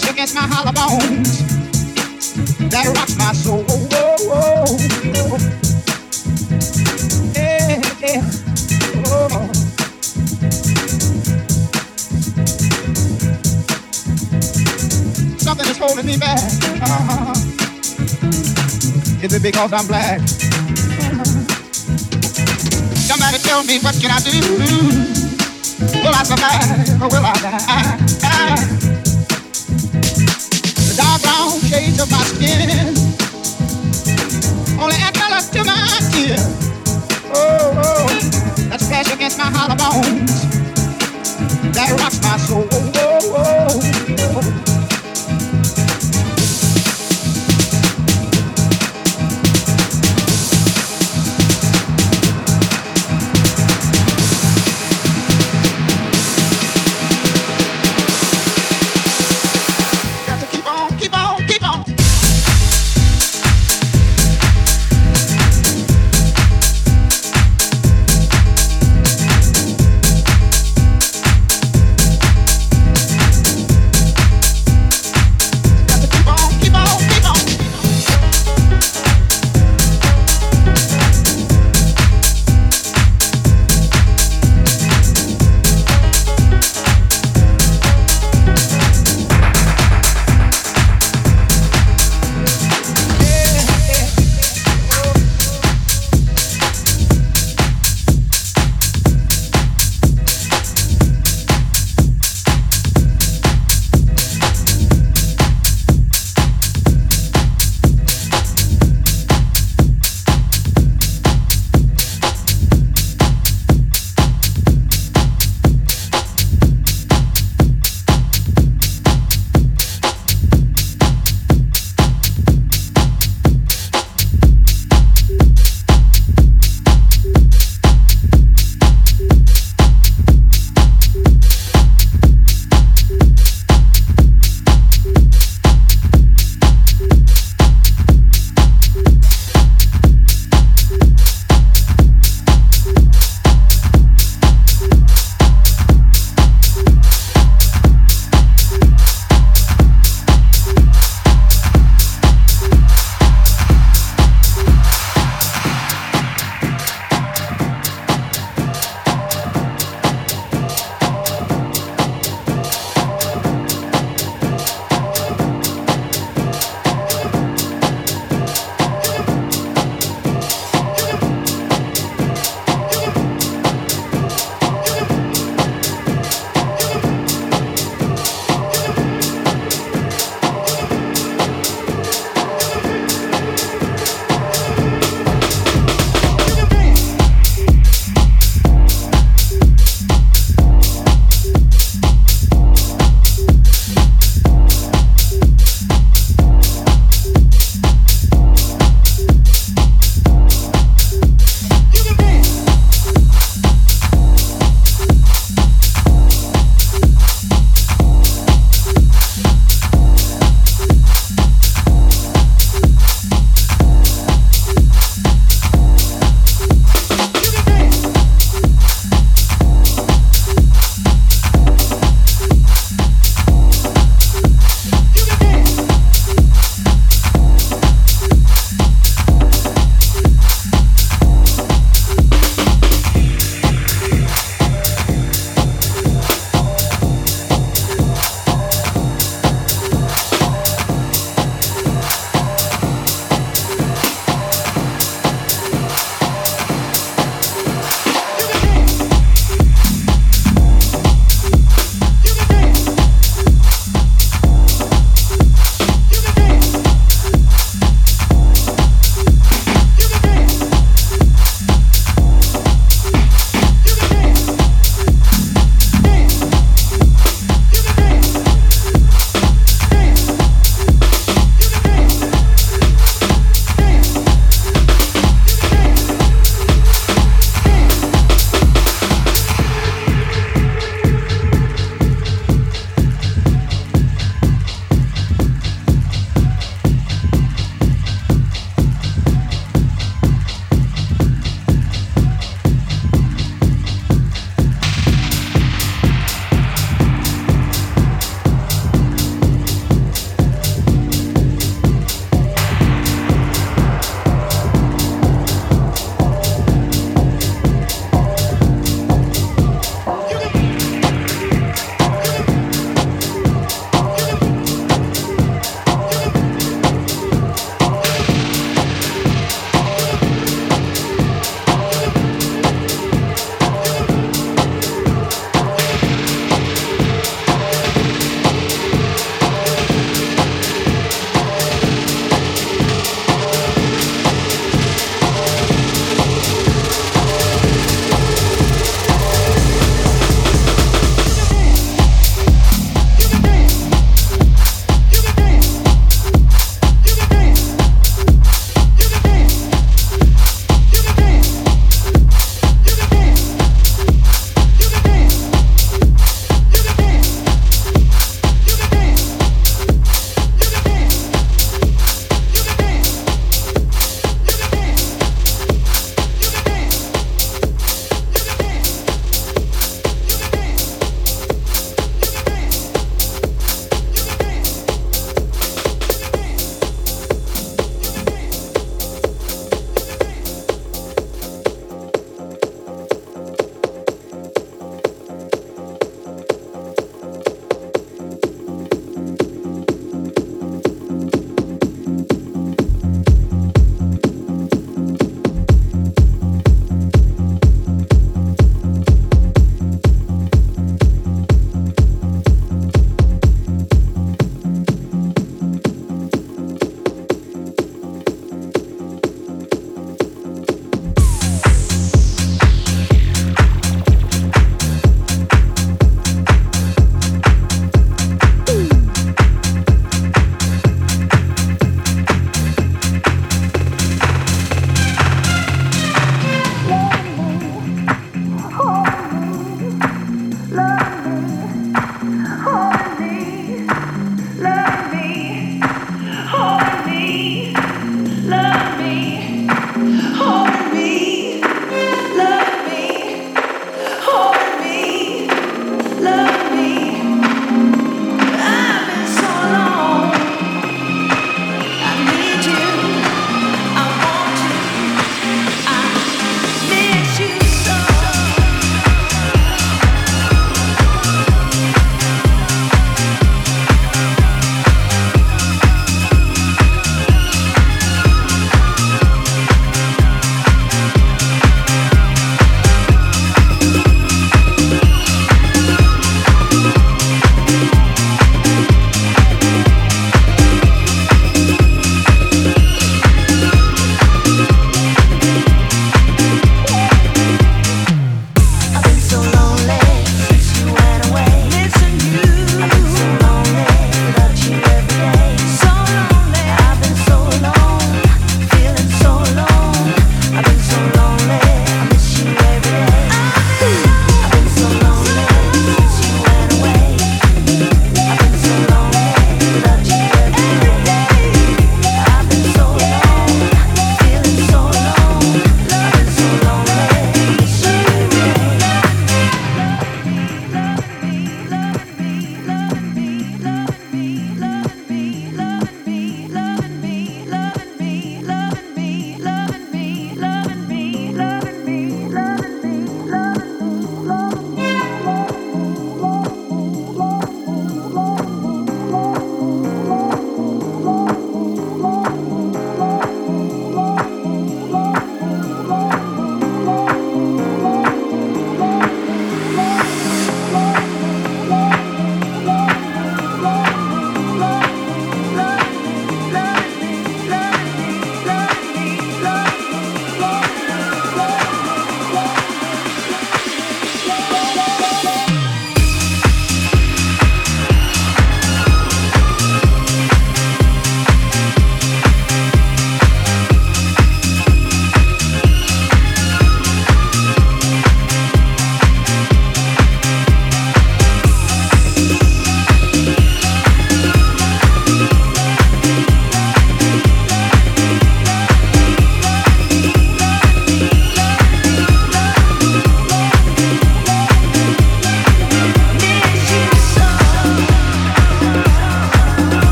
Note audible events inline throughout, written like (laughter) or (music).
that against my hollow bones that rocks my soul. Oh, oh, oh. Yeah, yeah. Oh. Something is holding me back. Uh-huh. Is it because I'm black? Somebody tell me what can I do? Will I survive or will I die? Dark brown shades of my skin only add color to my tears. Oh, oh, that splash against my hollow bones that rocks my soul. Oh, oh, oh.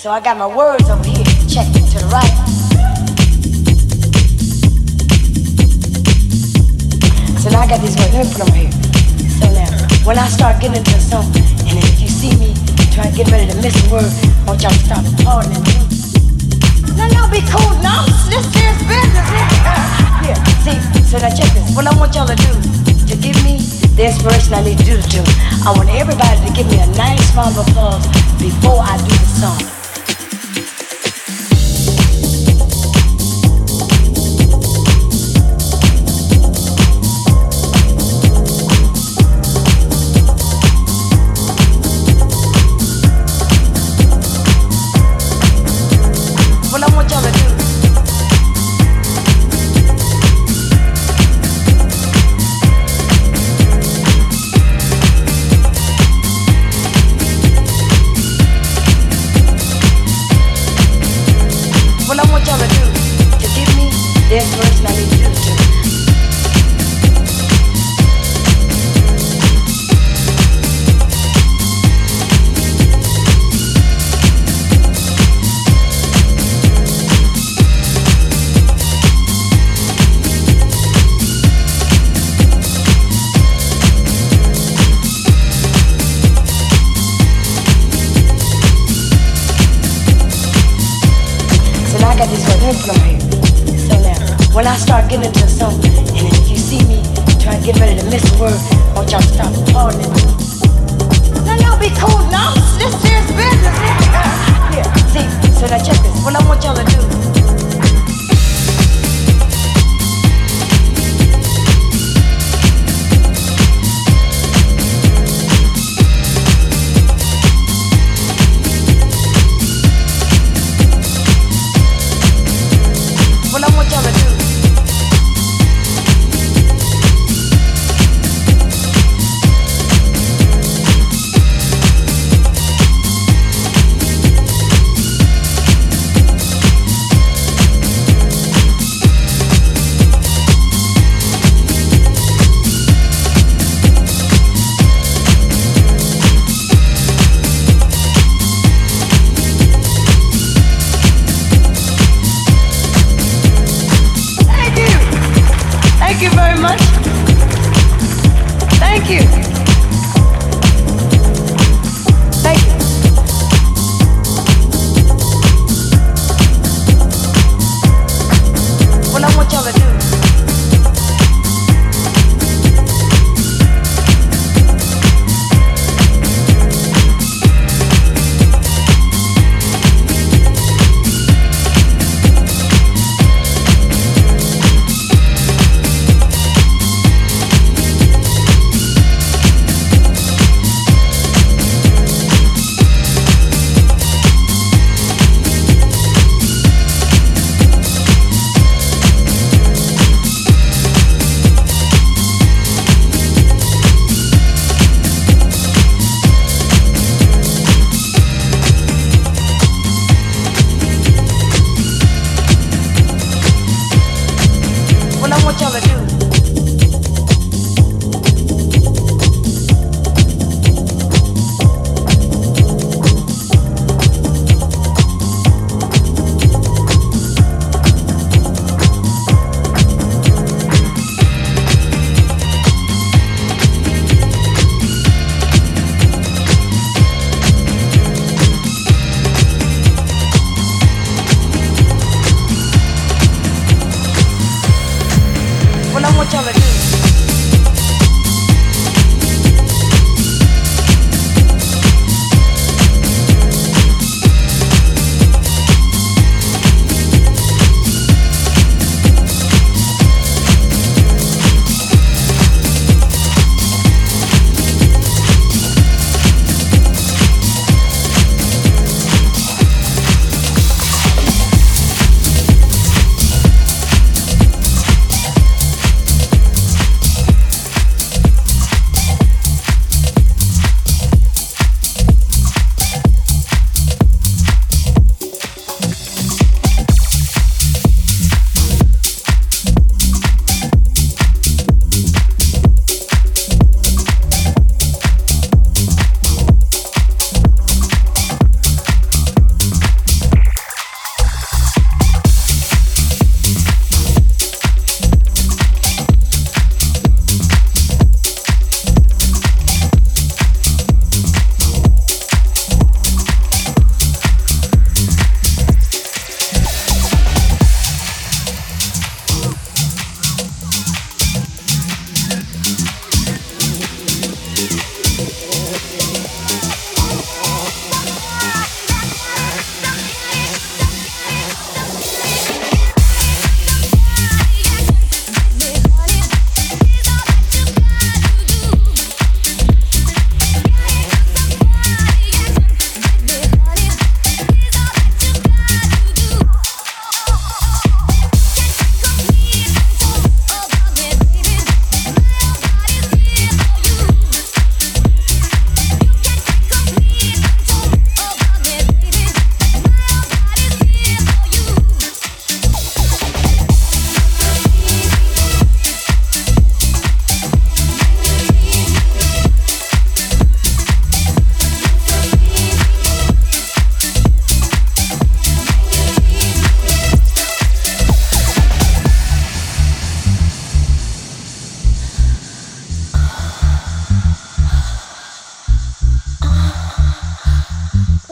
So I got my words over here. Check to the right. So now I got these words. Let me put them here. So now, when I start getting into song, and if you see me trying to get ready to miss a word, I want y'all to start applauding. No, no, be cool. No, this is business. (laughs) Yeah. See, so now check this. what I want y'all to do, to give me the inspiration I need to do I want everybody to give me a nice round of applause before I do the song.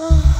Oh.